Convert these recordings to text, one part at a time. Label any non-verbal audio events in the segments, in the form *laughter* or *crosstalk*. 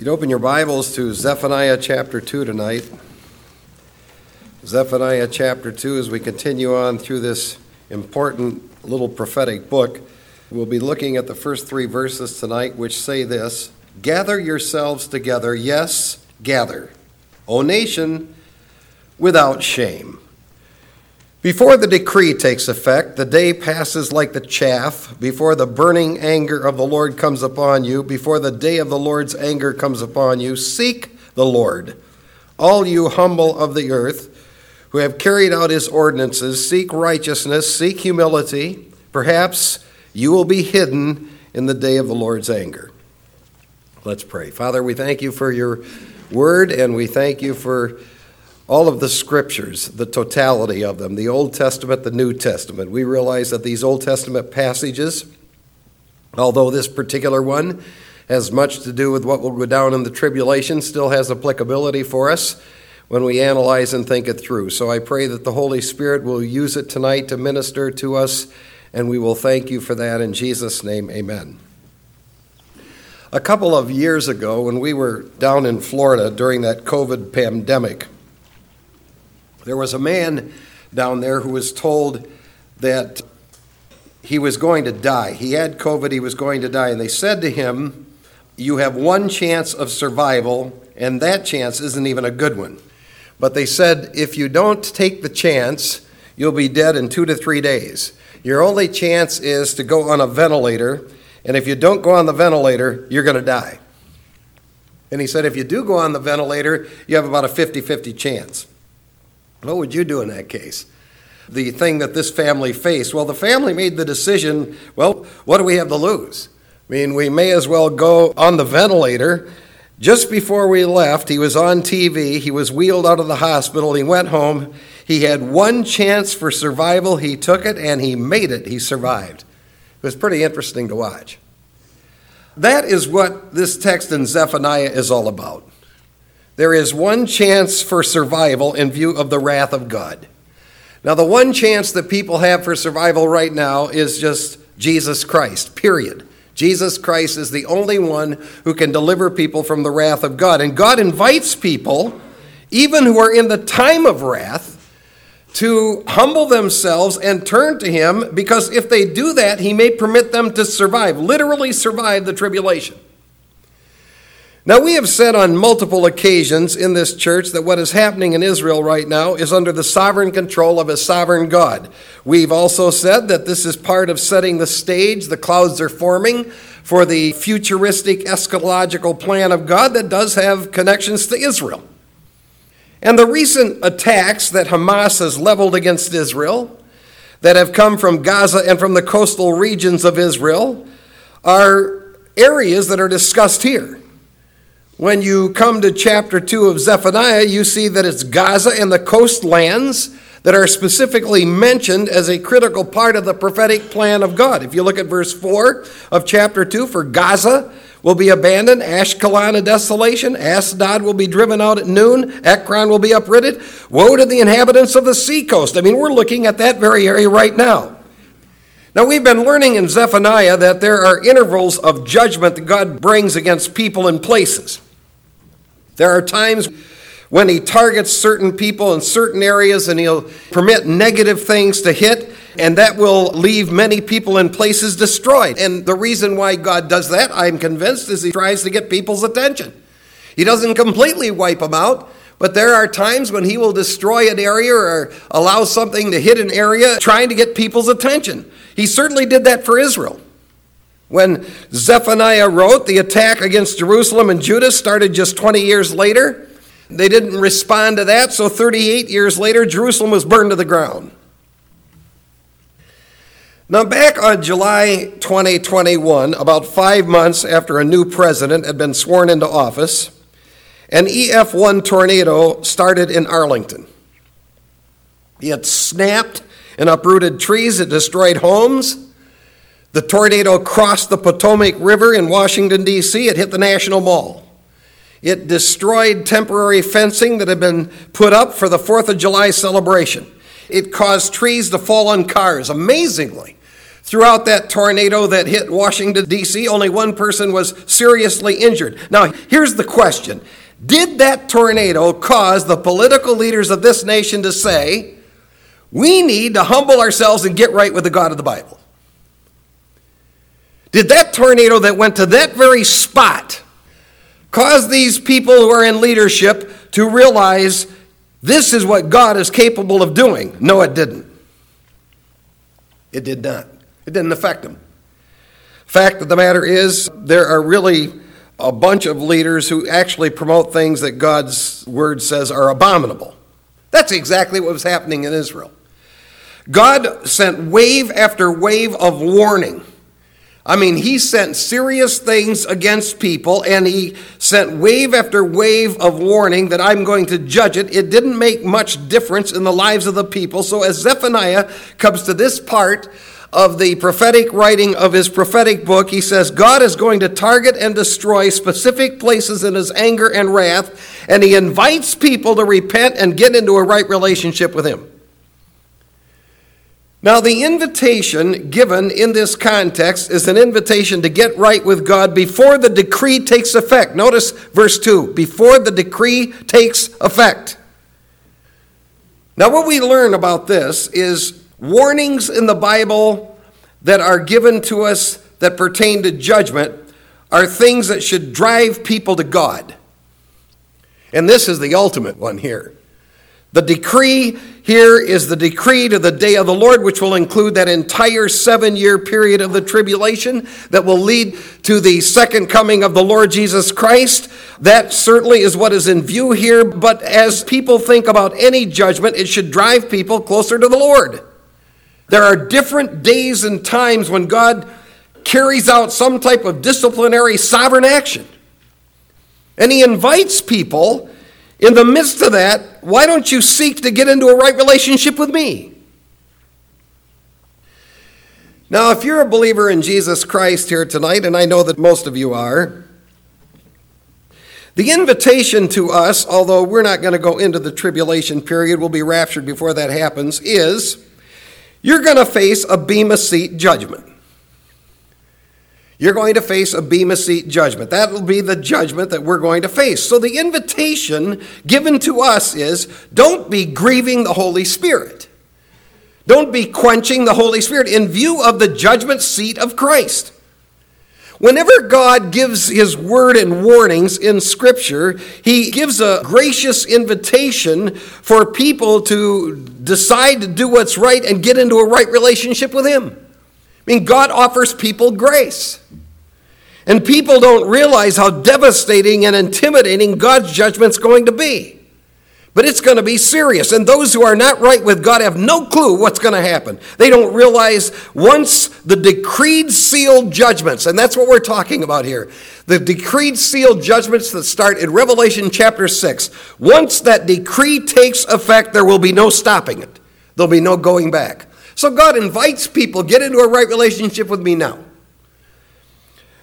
You'd open your Bibles to Zephaniah chapter 2 tonight. Zephaniah chapter 2, as we continue on through this important little prophetic book, we'll be looking at the first three verses tonight, which say this Gather yourselves together, yes, gather, O nation, without shame. Before the decree takes effect, the day passes like the chaff, before the burning anger of the Lord comes upon you, before the day of the Lord's anger comes upon you, seek the Lord. All you humble of the earth, who have carried out his ordinances, seek righteousness, seek humility. Perhaps you will be hidden in the day of the Lord's anger. Let's pray. Father, we thank you for your word, and we thank you for all of the scriptures, the totality of them, the Old Testament, the New Testament. We realize that these Old Testament passages, although this particular one has much to do with what will go down in the tribulation, still has applicability for us when we analyze and think it through. So I pray that the Holy Spirit will use it tonight to minister to us, and we will thank you for that. In Jesus' name, amen. A couple of years ago, when we were down in Florida during that COVID pandemic, there was a man down there who was told that he was going to die. He had COVID, he was going to die. And they said to him, You have one chance of survival, and that chance isn't even a good one. But they said, If you don't take the chance, you'll be dead in two to three days. Your only chance is to go on a ventilator, and if you don't go on the ventilator, you're going to die. And he said, If you do go on the ventilator, you have about a 50 50 chance. What would you do in that case? The thing that this family faced, well, the family made the decision well, what do we have to lose? I mean, we may as well go on the ventilator. Just before we left, he was on TV. He was wheeled out of the hospital. He went home. He had one chance for survival. He took it and he made it. He survived. It was pretty interesting to watch. That is what this text in Zephaniah is all about. There is one chance for survival in view of the wrath of God. Now, the one chance that people have for survival right now is just Jesus Christ, period. Jesus Christ is the only one who can deliver people from the wrath of God. And God invites people, even who are in the time of wrath, to humble themselves and turn to Him because if they do that, He may permit them to survive, literally survive the tribulation. Now, we have said on multiple occasions in this church that what is happening in Israel right now is under the sovereign control of a sovereign God. We've also said that this is part of setting the stage, the clouds are forming for the futuristic eschatological plan of God that does have connections to Israel. And the recent attacks that Hamas has leveled against Israel, that have come from Gaza and from the coastal regions of Israel, are areas that are discussed here. When you come to chapter 2 of Zephaniah, you see that it's Gaza and the coastlands that are specifically mentioned as a critical part of the prophetic plan of God. If you look at verse 4 of chapter 2, for Gaza will be abandoned, Ashkelon a desolation, Ashdod will be driven out at noon, Ekron will be uprooted. Woe to the inhabitants of the seacoast. I mean, we're looking at that very area right now. Now, we've been learning in Zephaniah that there are intervals of judgment that God brings against people and places. There are times when he targets certain people in certain areas and he'll permit negative things to hit, and that will leave many people in places destroyed. And the reason why God does that, I'm convinced, is he tries to get people's attention. He doesn't completely wipe them out, but there are times when he will destroy an area or allow something to hit an area trying to get people's attention. He certainly did that for Israel. When Zephaniah wrote, the attack against Jerusalem and Judah started just 20 years later. They didn't respond to that, so 38 years later, Jerusalem was burned to the ground. Now, back on July 2021, about five months after a new president had been sworn into office, an EF1 tornado started in Arlington. It snapped and uprooted trees, it destroyed homes. The tornado crossed the Potomac River in Washington, D.C. It hit the National Mall. It destroyed temporary fencing that had been put up for the 4th of July celebration. It caused trees to fall on cars, amazingly. Throughout that tornado that hit Washington, D.C., only one person was seriously injured. Now, here's the question Did that tornado cause the political leaders of this nation to say, we need to humble ourselves and get right with the God of the Bible? Did that tornado that went to that very spot cause these people who are in leadership to realize this is what God is capable of doing? No, it didn't. It did not. It didn't affect them. Fact of the matter is, there are really a bunch of leaders who actually promote things that God's word says are abominable. That's exactly what was happening in Israel. God sent wave after wave of warning I mean, he sent serious things against people, and he sent wave after wave of warning that I'm going to judge it. It didn't make much difference in the lives of the people. So, as Zephaniah comes to this part of the prophetic writing of his prophetic book, he says, God is going to target and destroy specific places in his anger and wrath, and he invites people to repent and get into a right relationship with him. Now, the invitation given in this context is an invitation to get right with God before the decree takes effect. Notice verse 2 before the decree takes effect. Now, what we learn about this is warnings in the Bible that are given to us that pertain to judgment are things that should drive people to God. And this is the ultimate one here. The decree here is the decree to the day of the Lord, which will include that entire seven year period of the tribulation that will lead to the second coming of the Lord Jesus Christ. That certainly is what is in view here, but as people think about any judgment, it should drive people closer to the Lord. There are different days and times when God carries out some type of disciplinary sovereign action. And He invites people in the midst of that, why don't you seek to get into a right relationship with me? Now, if you're a believer in Jesus Christ here tonight, and I know that most of you are, the invitation to us, although we're not going to go into the tribulation period, we'll be raptured before that happens, is you're going to face a Bema Seat judgment. You're going to face a Bema Seat judgment. That will be the judgment that we're going to face. So the invitation given to us is don't be grieving the Holy Spirit. Don't be quenching the Holy Spirit in view of the judgment seat of Christ. Whenever God gives his word and warnings in Scripture, he gives a gracious invitation for people to decide to do what's right and get into a right relationship with him. I mean, God offers people grace. And people don't realize how devastating and intimidating God's judgment's going to be. But it's going to be serious. And those who are not right with God have no clue what's going to happen. They don't realize once the decreed sealed judgments, and that's what we're talking about here the decreed sealed judgments that start in Revelation chapter 6. Once that decree takes effect, there will be no stopping it, there'll be no going back. So God invites people, get into a right relationship with me now.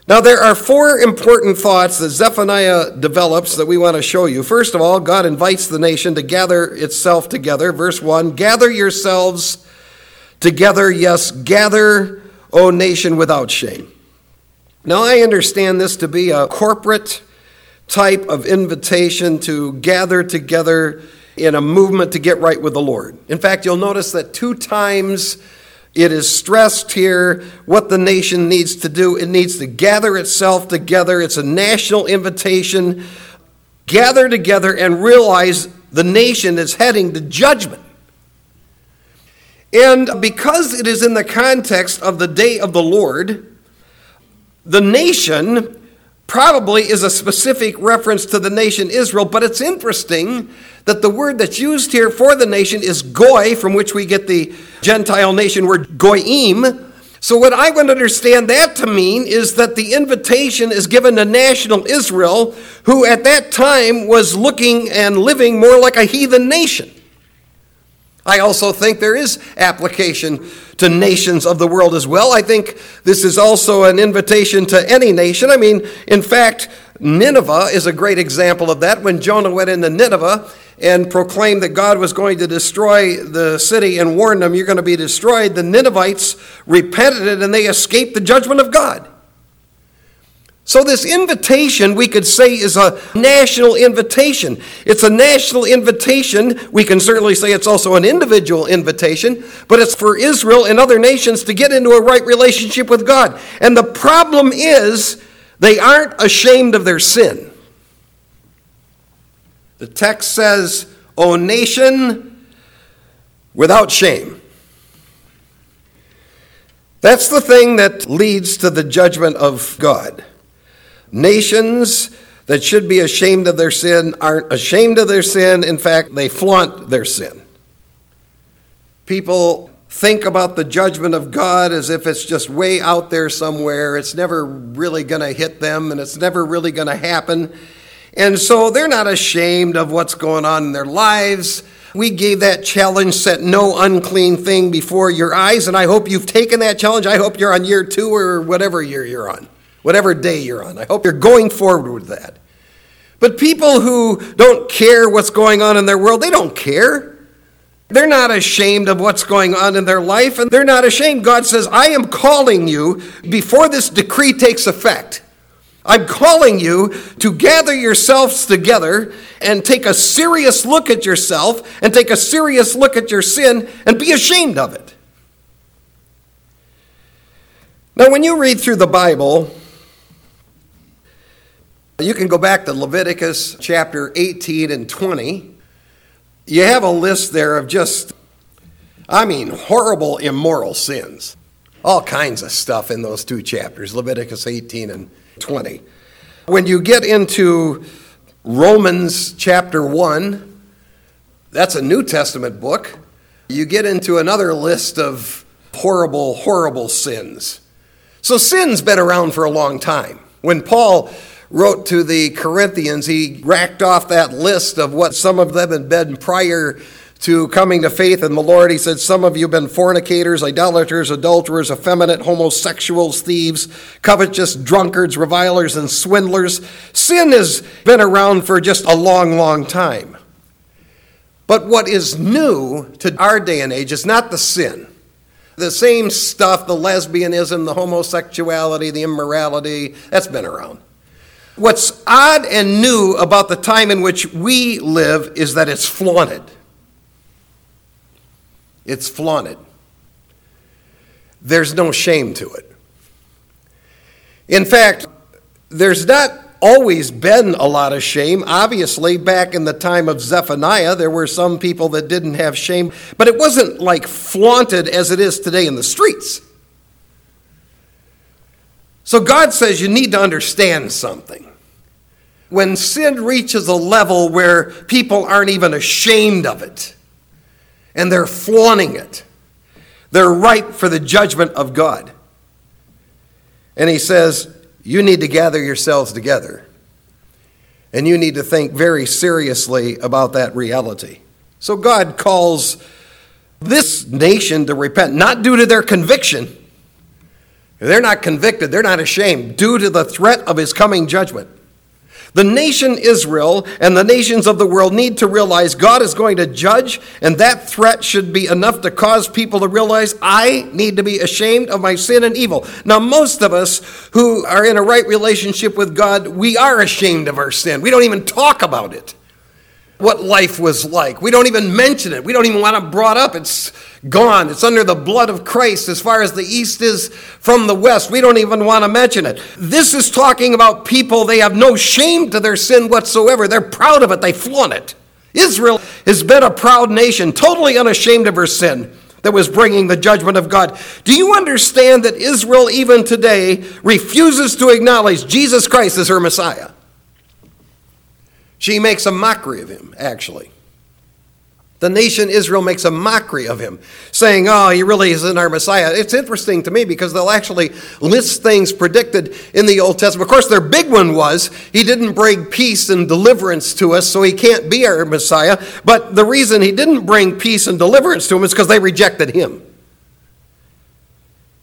Now, there are four important thoughts that Zephaniah develops that we want to show you. First of all, God invites the nation to gather itself together. Verse 1 Gather yourselves together, yes, gather, O nation, without shame. Now, I understand this to be a corporate type of invitation to gather together in a movement to get right with the Lord. In fact, you'll notice that two times it is stressed here what the nation needs to do. It needs to gather itself together. It's a national invitation. Gather together and realize the nation is heading to judgment. And because it is in the context of the day of the Lord, the nation probably is a specific reference to the nation Israel, but it's interesting that the word that's used here for the nation is goy, from which we get the Gentile nation word goyim. So, what I would understand that to mean is that the invitation is given to national Israel, who at that time was looking and living more like a heathen nation. I also think there is application to nations of the world as well. I think this is also an invitation to any nation. I mean, in fact, Nineveh is a great example of that. When Jonah went into Nineveh, and proclaimed that God was going to destroy the city and warned them, You're going to be destroyed, the Ninevites repented and they escaped the judgment of God. So, this invitation, we could say, is a national invitation. It's a national invitation. We can certainly say it's also an individual invitation, but it's for Israel and other nations to get into a right relationship with God. And the problem is, they aren't ashamed of their sin. The text says, O nation without shame. That's the thing that leads to the judgment of God. Nations that should be ashamed of their sin aren't ashamed of their sin. In fact, they flaunt their sin. People think about the judgment of God as if it's just way out there somewhere. It's never really going to hit them and it's never really going to happen. And so they're not ashamed of what's going on in their lives. We gave that challenge, set no unclean thing before your eyes, and I hope you've taken that challenge. I hope you're on year two or whatever year you're on, whatever day you're on. I hope you're going forward with that. But people who don't care what's going on in their world, they don't care. They're not ashamed of what's going on in their life, and they're not ashamed. God says, I am calling you before this decree takes effect. I'm calling you to gather yourselves together and take a serious look at yourself and take a serious look at your sin and be ashamed of it. Now, when you read through the Bible, you can go back to Leviticus chapter 18 and 20. You have a list there of just, I mean, horrible immoral sins. All kinds of stuff in those two chapters, Leviticus 18 and 20. When you get into Romans chapter 1, that's a New Testament book, you get into another list of horrible, horrible sins. So sin's been around for a long time. When Paul wrote to the Corinthians, he racked off that list of what some of them had been prior to coming to faith in the Lord. He said, Some of you have been fornicators, idolaters, adulterers, effeminate, homosexuals, thieves, covetous, drunkards, revilers, and swindlers. Sin has been around for just a long, long time. But what is new to our day and age is not the sin. The same stuff, the lesbianism, the homosexuality, the immorality, that's been around. What's odd and new about the time in which we live is that it's flaunted. It's flaunted. There's no shame to it. In fact, there's not always been a lot of shame. Obviously, back in the time of Zephaniah, there were some people that didn't have shame, but it wasn't like flaunted as it is today in the streets. So God says you need to understand something. When sin reaches a level where people aren't even ashamed of it, and they're flaunting it. They're ripe for the judgment of God. And he says, You need to gather yourselves together. And you need to think very seriously about that reality. So God calls this nation to repent, not due to their conviction. They're not convicted, they're not ashamed, due to the threat of his coming judgment. The nation Israel and the nations of the world need to realize God is going to judge, and that threat should be enough to cause people to realize I need to be ashamed of my sin and evil. Now, most of us who are in a right relationship with God, we are ashamed of our sin. We don't even talk about it what life was like. We don't even mention it. We don't even want it brought up. It's gone. It's under the blood of Christ as far as the east is from the west. We don't even want to mention it. This is talking about people, they have no shame to their sin whatsoever. They're proud of it, they flaunt it. Israel has been a proud nation, totally unashamed of her sin that was bringing the judgment of God. Do you understand that Israel, even today, refuses to acknowledge Jesus Christ as her Messiah? She makes a mockery of him, actually. The nation Israel makes a mockery of him, saying, Oh, he really isn't our Messiah. It's interesting to me because they'll actually list things predicted in the Old Testament. Of course, their big one was he didn't bring peace and deliverance to us, so he can't be our Messiah. But the reason he didn't bring peace and deliverance to them is because they rejected him.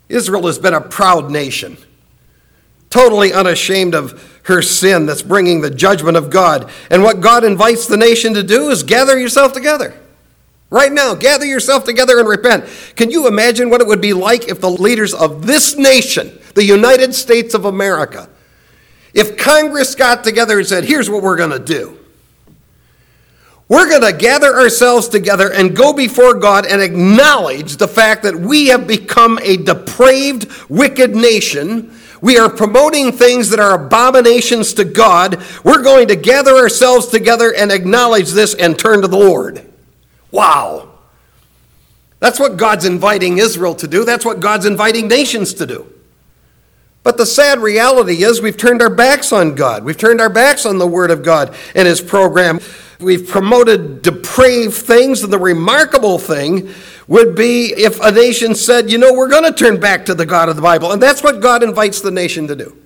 Israel has been a proud nation, totally unashamed of her sin that's bringing the judgment of God. And what God invites the nation to do is gather yourself together. Right now, gather yourself together and repent. Can you imagine what it would be like if the leaders of this nation, the United States of America, if Congress got together and said, here's what we're going to do. We're going to gather ourselves together and go before God and acknowledge the fact that we have become a depraved, wicked nation. We are promoting things that are abominations to God. We're going to gather ourselves together and acknowledge this and turn to the Lord. Wow. That's what God's inviting Israel to do. That's what God's inviting nations to do. But the sad reality is we've turned our backs on God. We've turned our backs on the Word of God and His program. We've promoted depraved things, and the remarkable thing would be if a nation said, you know, we're going to turn back to the God of the Bible. And that's what God invites the nation to do.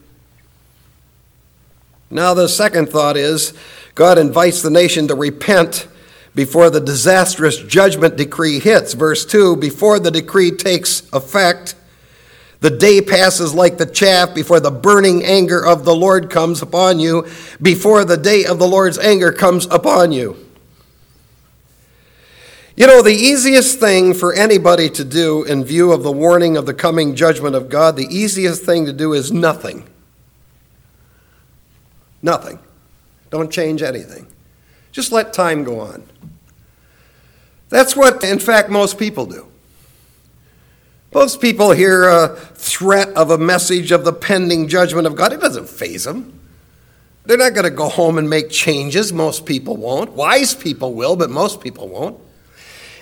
Now, the second thought is God invites the nation to repent before the disastrous judgment decree hits. Verse 2 Before the decree takes effect, the day passes like the chaff before the burning anger of the Lord comes upon you, before the day of the Lord's anger comes upon you. You know, the easiest thing for anybody to do in view of the warning of the coming judgment of God, the easiest thing to do is nothing. Nothing. Don't change anything. Just let time go on. That's what, in fact, most people do. Most people hear a threat of a message of the pending judgment of God. It doesn't faze them. They're not going to go home and make changes. Most people won't. Wise people will, but most people won't.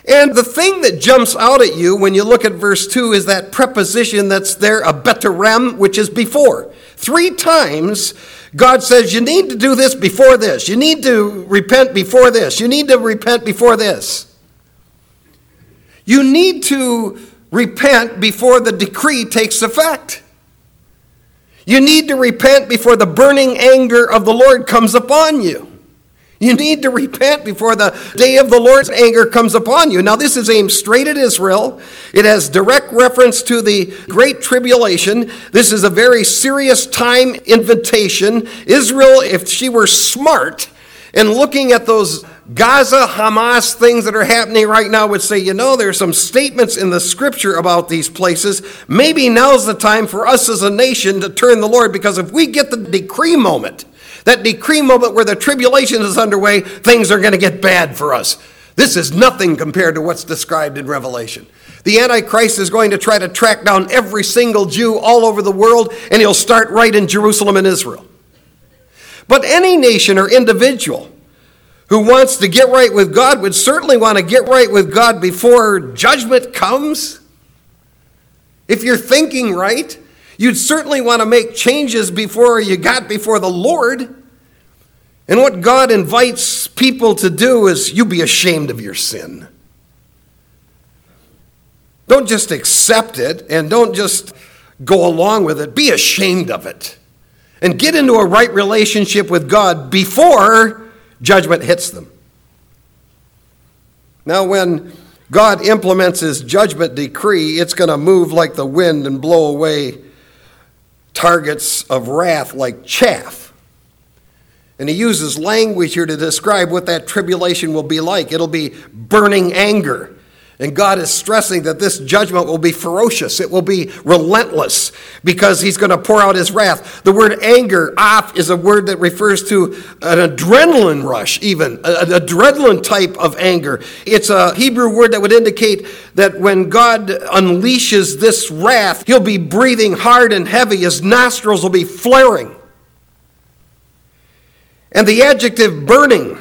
And the thing that jumps out at you when you look at verse 2 is that preposition that's there, abeterem, which is before. Three times God says, You need to do this before this. You need to repent before this. You need to repent before this. You need to repent before the decree takes effect. You need to repent before the burning anger of the Lord comes upon you. You need to repent before the day of the Lord's anger comes upon you. Now, this is aimed straight at Israel. It has direct reference to the Great Tribulation. This is a very serious time invitation. Israel, if she were smart and looking at those Gaza, Hamas things that are happening right now would say, you know, there's some statements in the scripture about these places. Maybe now's the time for us as a nation to turn the Lord because if we get the decree moment, that decree moment where the tribulation is underway, things are going to get bad for us. This is nothing compared to what's described in Revelation. The Antichrist is going to try to track down every single Jew all over the world, and he'll start right in Jerusalem and Israel. But any nation or individual who wants to get right with God would certainly want to get right with God before judgment comes. If you're thinking right, you'd certainly want to make changes before you got before the Lord. And what God invites people to do is you be ashamed of your sin. Don't just accept it and don't just go along with it. Be ashamed of it. And get into a right relationship with God before judgment hits them. Now, when God implements his judgment decree, it's going to move like the wind and blow away targets of wrath like chaff. And he uses language here to describe what that tribulation will be like. It'll be burning anger. And God is stressing that this judgment will be ferocious. It will be relentless because he's going to pour out his wrath. The word anger, af, is a word that refers to an adrenaline rush, even, an adrenaline type of anger. It's a Hebrew word that would indicate that when God unleashes this wrath, he'll be breathing hard and heavy. His nostrils will be flaring. And the adjective burning,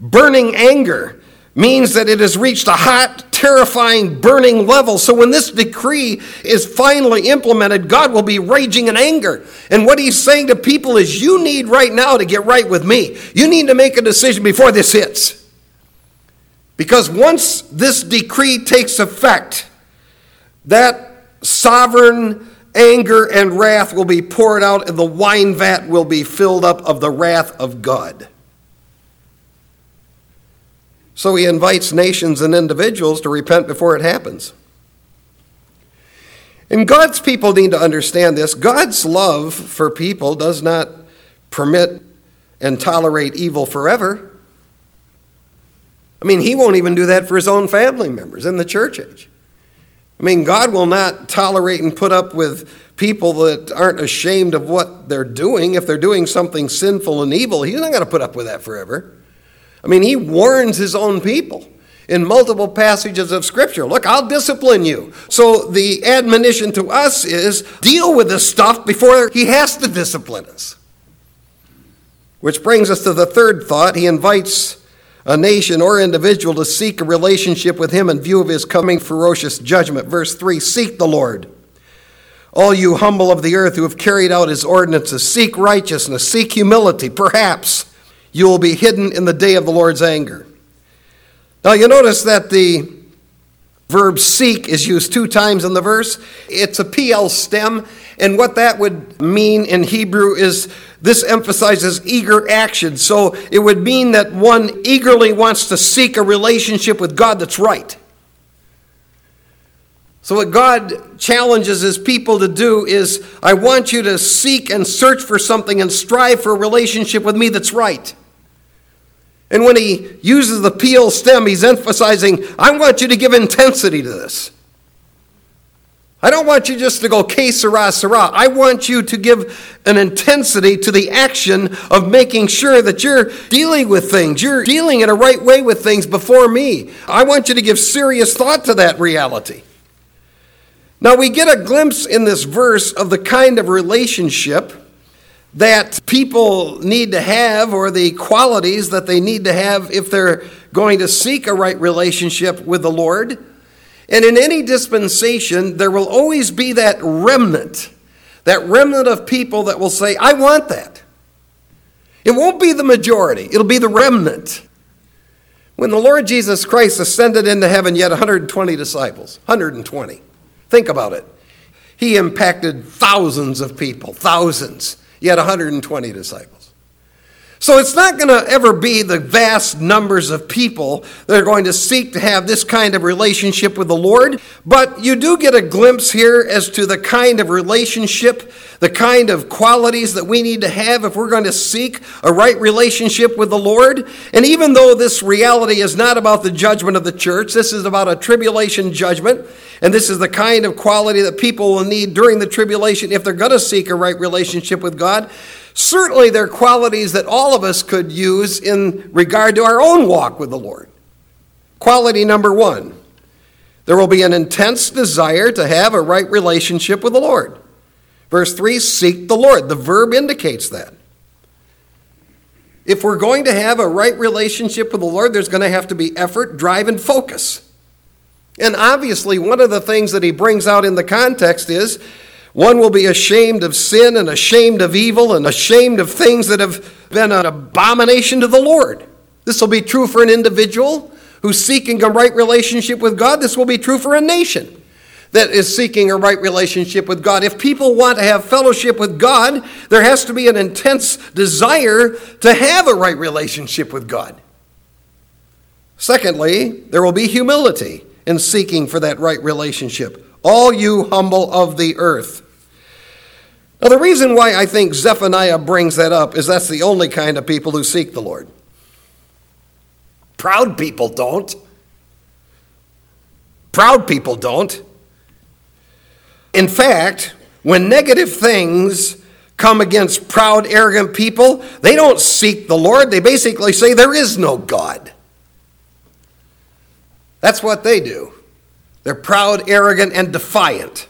burning anger, means that it has reached a hot, terrifying, burning level. So when this decree is finally implemented, God will be raging in anger. And what he's saying to people is, You need right now to get right with me. You need to make a decision before this hits. Because once this decree takes effect, that sovereign anger and wrath will be poured out, and the wine vat will be filled up of the wrath of God. So he invites nations and individuals to repent before it happens. And God's people need to understand this. God's love for people does not permit and tolerate evil forever. I mean, he won't even do that for his own family members in the church age. I mean, God will not tolerate and put up with people that aren't ashamed of what they're doing. If they're doing something sinful and evil, He's not going to put up with that forever. I mean, He warns His own people in multiple passages of Scripture. Look, I'll discipline you. So the admonition to us is deal with this stuff before He has to discipline us. Which brings us to the third thought. He invites a nation or individual to seek a relationship with him in view of his coming ferocious judgment. Verse 3 Seek the Lord. All you humble of the earth who have carried out his ordinances, seek righteousness, seek humility. Perhaps you will be hidden in the day of the Lord's anger. Now, you notice that the verb seek is used two times in the verse. It's a Piel stem, and what that would mean in Hebrew is this emphasizes eager action. So it would mean that one eagerly wants to seek a relationship with God that's right. So, what God challenges his people to do is I want you to seek and search for something and strive for a relationship with me that's right. And when he uses the Piel stem, he's emphasizing, I want you to give intensity to this. I don't want you just to go que sera, sera. I want you to give an intensity to the action of making sure that you're dealing with things. You're dealing in a right way with things before me. I want you to give serious thought to that reality. Now, we get a glimpse in this verse of the kind of relationship that people need to have or the qualities that they need to have if they're going to seek a right relationship with the Lord. And in any dispensation, there will always be that remnant, that remnant of people that will say, I want that. It won't be the majority, it'll be the remnant. When the Lord Jesus Christ ascended into heaven, yet 120 disciples, 120. Think about it. He impacted thousands of people, thousands, yet 120 disciples. So it's not going to ever be the vast numbers of people that are going to seek to have this kind of relationship with the Lord, but you do get a glimpse here as to the kind of relationship, the kind of qualities that we need to have if we're going to seek a right relationship with the Lord. And even though this reality is not about the judgment of the church, this is about a tribulation judgment, and this is the kind of quality that people will need during the tribulation if they're going to seek a right relationship with God. Certainly, they're qualities that all of us could use in regard to our own walk with the Lord. Quality number one there will be an intense desire to have a right relationship with the Lord. Verse 3 seek the Lord. The verb indicates that. If we're going to have a right relationship with the Lord, there's going to have to be effort, drive, and focus. And obviously, one of the things that he brings out in the context is one will be ashamed of sin and ashamed of evil and ashamed of things that have been an abomination to the Lord. This will be true for an individual who's seeking a right relationship with God. This will be true for a nation that is seeking a right relationship with God. If people want to have fellowship with God, there has to be an intense desire to have a right relationship with God. Secondly, there will be humility in seeking for that right relationship. All you humble of the earth. Now, the reason why I think Zephaniah brings that up is that's the only kind of people who seek the Lord. Proud people don't. Proud people don't. In fact, when negative things come against proud, arrogant people, they don't seek the Lord. They basically say there is no God. That's what they do. They're proud, arrogant, and defiant.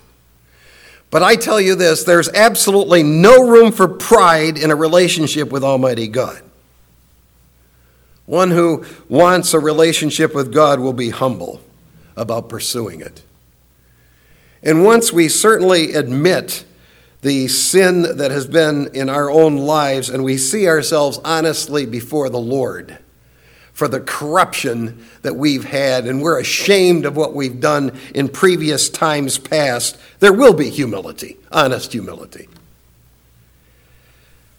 But I tell you this there's absolutely no room for pride in a relationship with Almighty God. One who wants a relationship with God will be humble about pursuing it. And once we certainly admit the sin that has been in our own lives and we see ourselves honestly before the Lord, for the corruption that we've had, and we're ashamed of what we've done in previous times past, there will be humility, honest humility.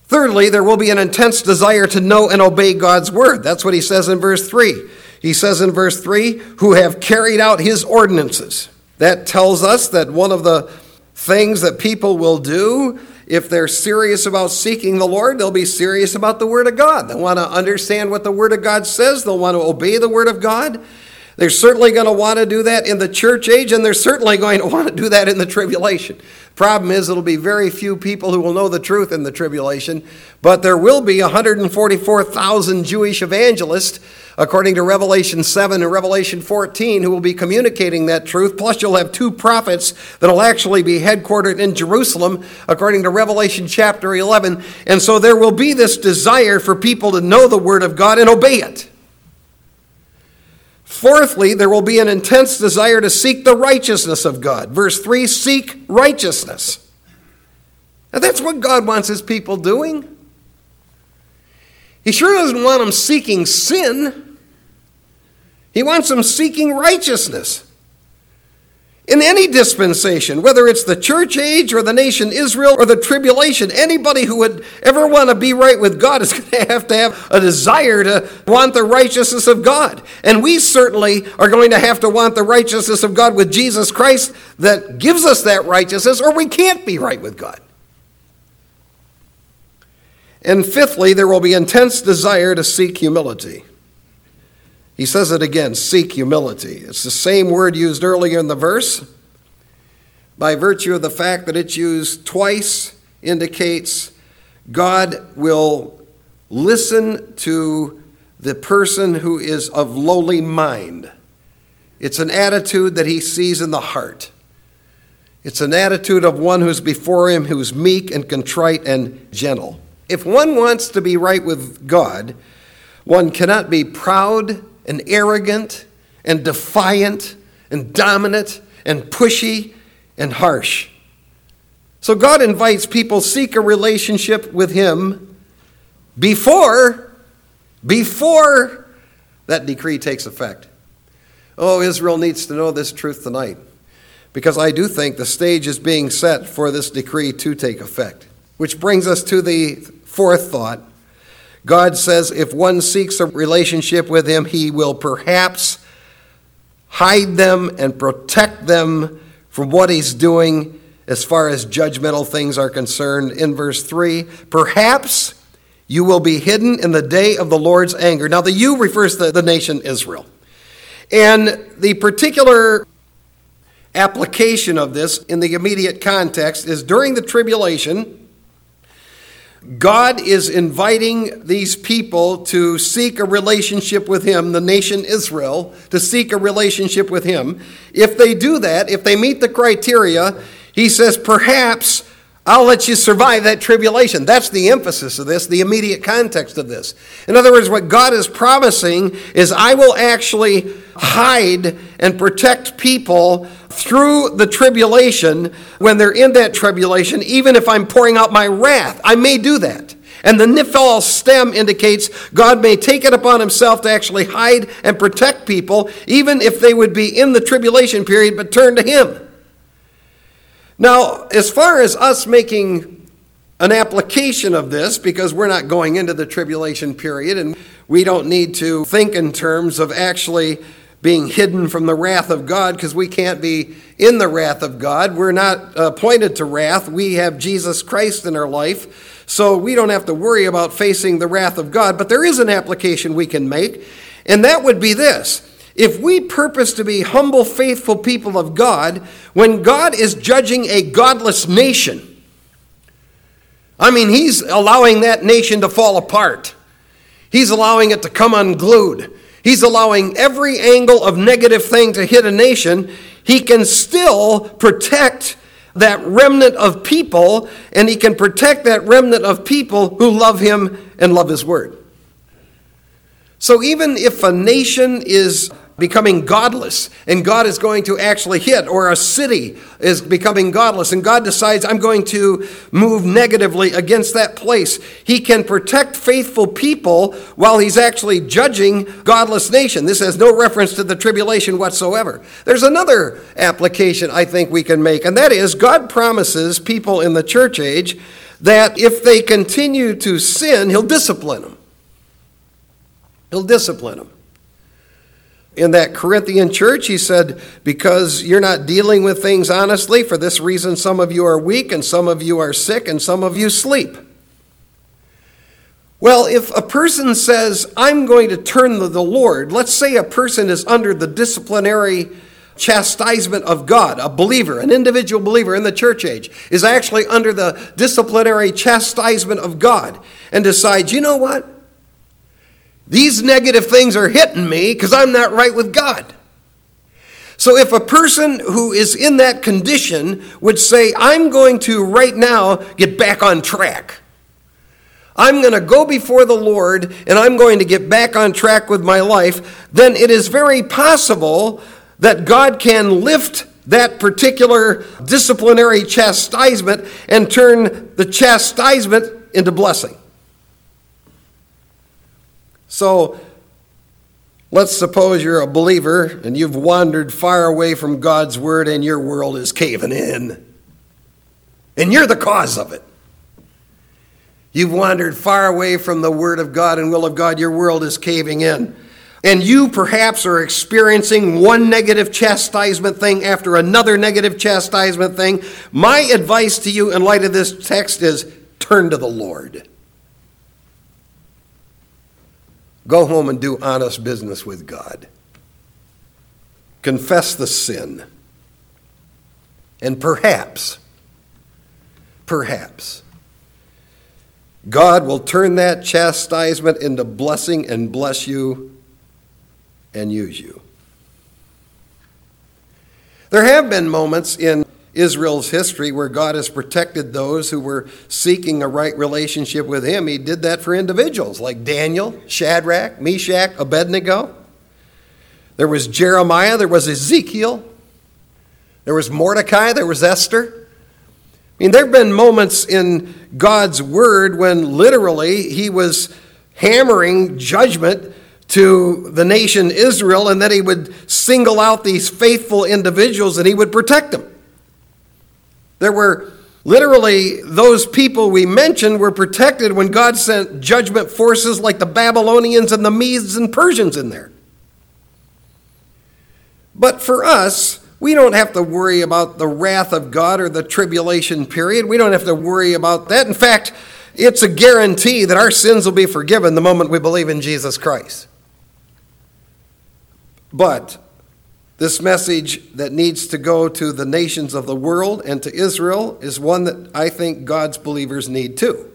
Thirdly, there will be an intense desire to know and obey God's word. That's what he says in verse 3. He says in verse 3, who have carried out his ordinances. That tells us that one of the things that people will do if they're serious about seeking the Lord, they'll be serious about the Word of God. They'll want to understand what the Word of God says, they'll want to obey the Word of God. They're certainly going to want to do that in the church age, and they're certainly going to want to do that in the tribulation. Problem is, it'll be very few people who will know the truth in the tribulation, but there will be 144,000 Jewish evangelists, according to Revelation 7 and Revelation 14, who will be communicating that truth. Plus, you'll have two prophets that'll actually be headquartered in Jerusalem, according to Revelation chapter 11. And so there will be this desire for people to know the Word of God and obey it. Fourthly, there will be an intense desire to seek the righteousness of God. Verse 3 seek righteousness. Now, that's what God wants his people doing. He sure doesn't want them seeking sin, he wants them seeking righteousness in any dispensation, whether it's the church age or the nation Israel or the tribulation, anybody who would ever want to be right with God is *laughs* going to have to have a desire to want the righteousness of God. And we certainly are going to have to want the righteousness of God with Jesus Christ that gives us that righteousness, or we can't be right with God. And fifthly, there will be intense desire to seek humility. He says it again seek humility. It's the same word used earlier in the verse. By virtue of the fact that it's used twice, indicates God will listen to the person who is of lowly mind. It's an attitude that he sees in the heart. It's an attitude of one who's before him, who's meek and contrite and gentle. If one wants to be right with God, one cannot be proud and arrogant and defiant and dominant and pushy and harsh. So God invites people seek a relationship with him before before that decree takes effect. Oh, Israel needs to know this truth tonight because I do think the stage is being set for this decree to take effect. Which brings us to the fourth thought God says if one seeks a relationship with Him, He will perhaps hide them and protect them from what He's doing as far as judgmental things are concerned. In verse 3, perhaps you will be hidden in the day of the Lord's anger. Now, the you refers to the nation Israel. And the particular application of this in the immediate context is during the tribulation God is inviting these people to seek a relationship with Him, the nation Israel, to seek a relationship with Him. If they do that, if they meet the criteria, He says, perhaps I'll let you survive that tribulation. That's the emphasis of this, the immediate context of this. In other words, what God is promising is I will actually hide and protect people through the tribulation when they're in that tribulation, even if I'm pouring out my wrath. I may do that. And the Niphal stem indicates God may take it upon himself to actually hide and protect people, even if they would be in the tribulation period but turn to him. Now, as far as us making an application of this, because we're not going into the tribulation period and we don't need to think in terms of actually being hidden from the wrath of God because we can't be in the wrath of God. We're not appointed to wrath. We have Jesus Christ in our life. So we don't have to worry about facing the wrath of God. But there is an application we can make, and that would be this if we purpose to be humble, faithful people of God, when God is judging a godless nation, I mean, He's allowing that nation to fall apart. He's allowing it to come unglued. He's allowing every angle of negative thing to hit a nation. He can still protect that remnant of people, and he can protect that remnant of people who love him and love his word. So even if a nation is becoming godless and God is going to actually hit, or a city is becoming godless and God decides, I'm going to move negatively against that place, He can protect faithful people while He's actually judging godless nation. This has no reference to the tribulation whatsoever. There's another application I think we can make, and that is God promises people in the church age that if they continue to sin, He'll discipline them. He'll discipline them. In that Corinthian church, he said, Because you're not dealing with things honestly, for this reason, some of you are weak, and some of you are sick, and some of you sleep. Well, if a person says, I'm going to turn to the Lord, let's say a person is under the disciplinary chastisement of God, a believer, an individual believer in the church age, is actually under the disciplinary chastisement of God, and decides, you know what? These negative things are hitting me because I'm not right with God. So if a person who is in that condition would say, I'm going to right now get back on track. I'm going to go before the Lord and I'm going to get back on track with my life, then it is very possible that God can lift that particular disciplinary chastisement and turn the chastisement into blessing. So, let's suppose you're a believer and you've wandered far away from God's word and your world is caving in. And you're the cause of it. You've wandered far away from the Word of God and will of God. Your world is caving in. And you perhaps are experiencing one negative chastisement thing after another negative chastisement thing. My advice to you in light of this text is turn to the Lord. Go home and do honest business with God. Confess the sin. And perhaps, perhaps, God will turn that chastisement into blessing and bless you and use you. There have been moments in Israel's history where God has protected those who were seeking a right relationship with Him. He did that for individuals like Daniel, Shadrach, Meshach, Abednego. There was Jeremiah, there was Ezekiel, there was Mordecai, there was Esther. I mean, there have been moments in God's word when literally he was hammering judgment to the nation Israel and that he would single out these faithful individuals and he would protect them. There were literally those people we mentioned were protected when God sent judgment forces like the Babylonians and the Medes and Persians in there. But for us, we don't have to worry about the wrath of God or the tribulation period. We don't have to worry about that. In fact, it's a guarantee that our sins will be forgiven the moment we believe in Jesus Christ. But this message that needs to go to the nations of the world and to Israel is one that I think God's believers need too.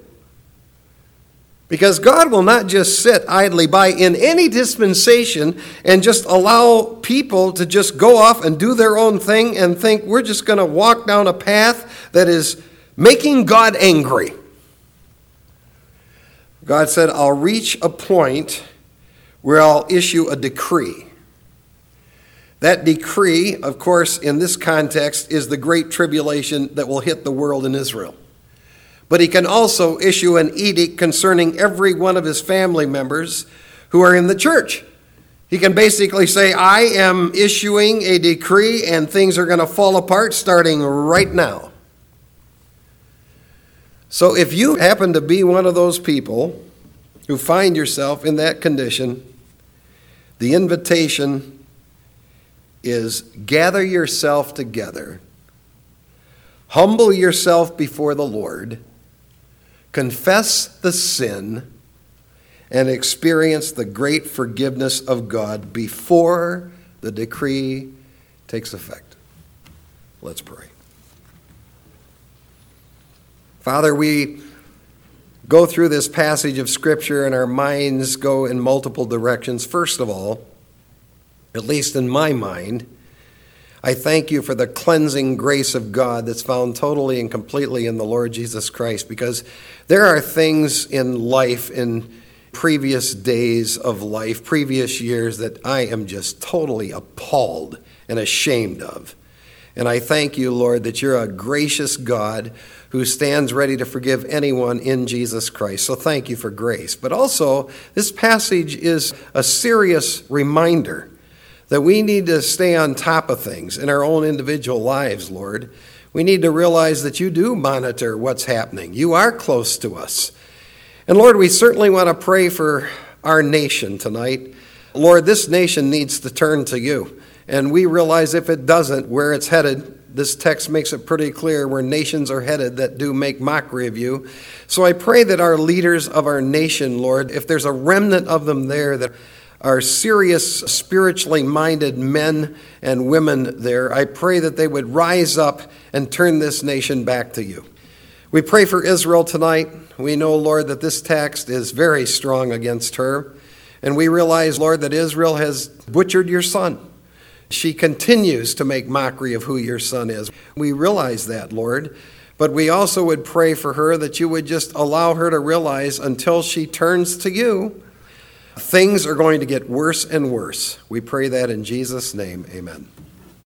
Because God will not just sit idly by in any dispensation and just allow people to just go off and do their own thing and think we're just going to walk down a path that is making God angry. God said, I'll reach a point where I'll issue a decree. That decree, of course, in this context, is the great tribulation that will hit the world in Israel but he can also issue an edict concerning every one of his family members who are in the church. He can basically say, I am issuing a decree and things are going to fall apart starting right now. So if you happen to be one of those people who find yourself in that condition, the invitation is gather yourself together, humble yourself before the Lord confess the sin, and experience the great forgiveness of God before the decree takes effect. Let's pray. Father, we go through this passage of Scripture and our minds go in multiple directions. First of all, at least in my mind, I thank you for the cleansing grace of God that's found totally and completely in the Lord Jesus Christ because there are things in life, in previous days of life, previous years, that I am just totally appalled and ashamed of. And I thank you, Lord, that you're a gracious God who stands ready to forgive anyone in Jesus Christ. So thank you for grace. But also, this passage is a serious reminder that we need to stay on top of things in our own individual lives, Lord. We need to realize that you do monitor what's happening. You are close to us. And Lord, we certainly want to pray for our nation tonight. Lord, this nation needs to turn to you. And we realize if it doesn't, where it's headed, this text makes it pretty clear where nations are headed that do make mockery of you. So I pray that our leaders of our nation, Lord, if there's a remnant of them there that are serious, spiritually minded men and women there, I pray that they would rise up and turn this nation back to you. We pray for Israel tonight. We know, Lord, that this text is very strong against her. And we realize, Lord, that Israel has butchered your son. She continues to make mockery of who your son is. We realize that, Lord. But we also would pray for her that you would just allow her to realize until she turns to you, things are going to get worse and worse. We pray that in Jesus' name. Amen.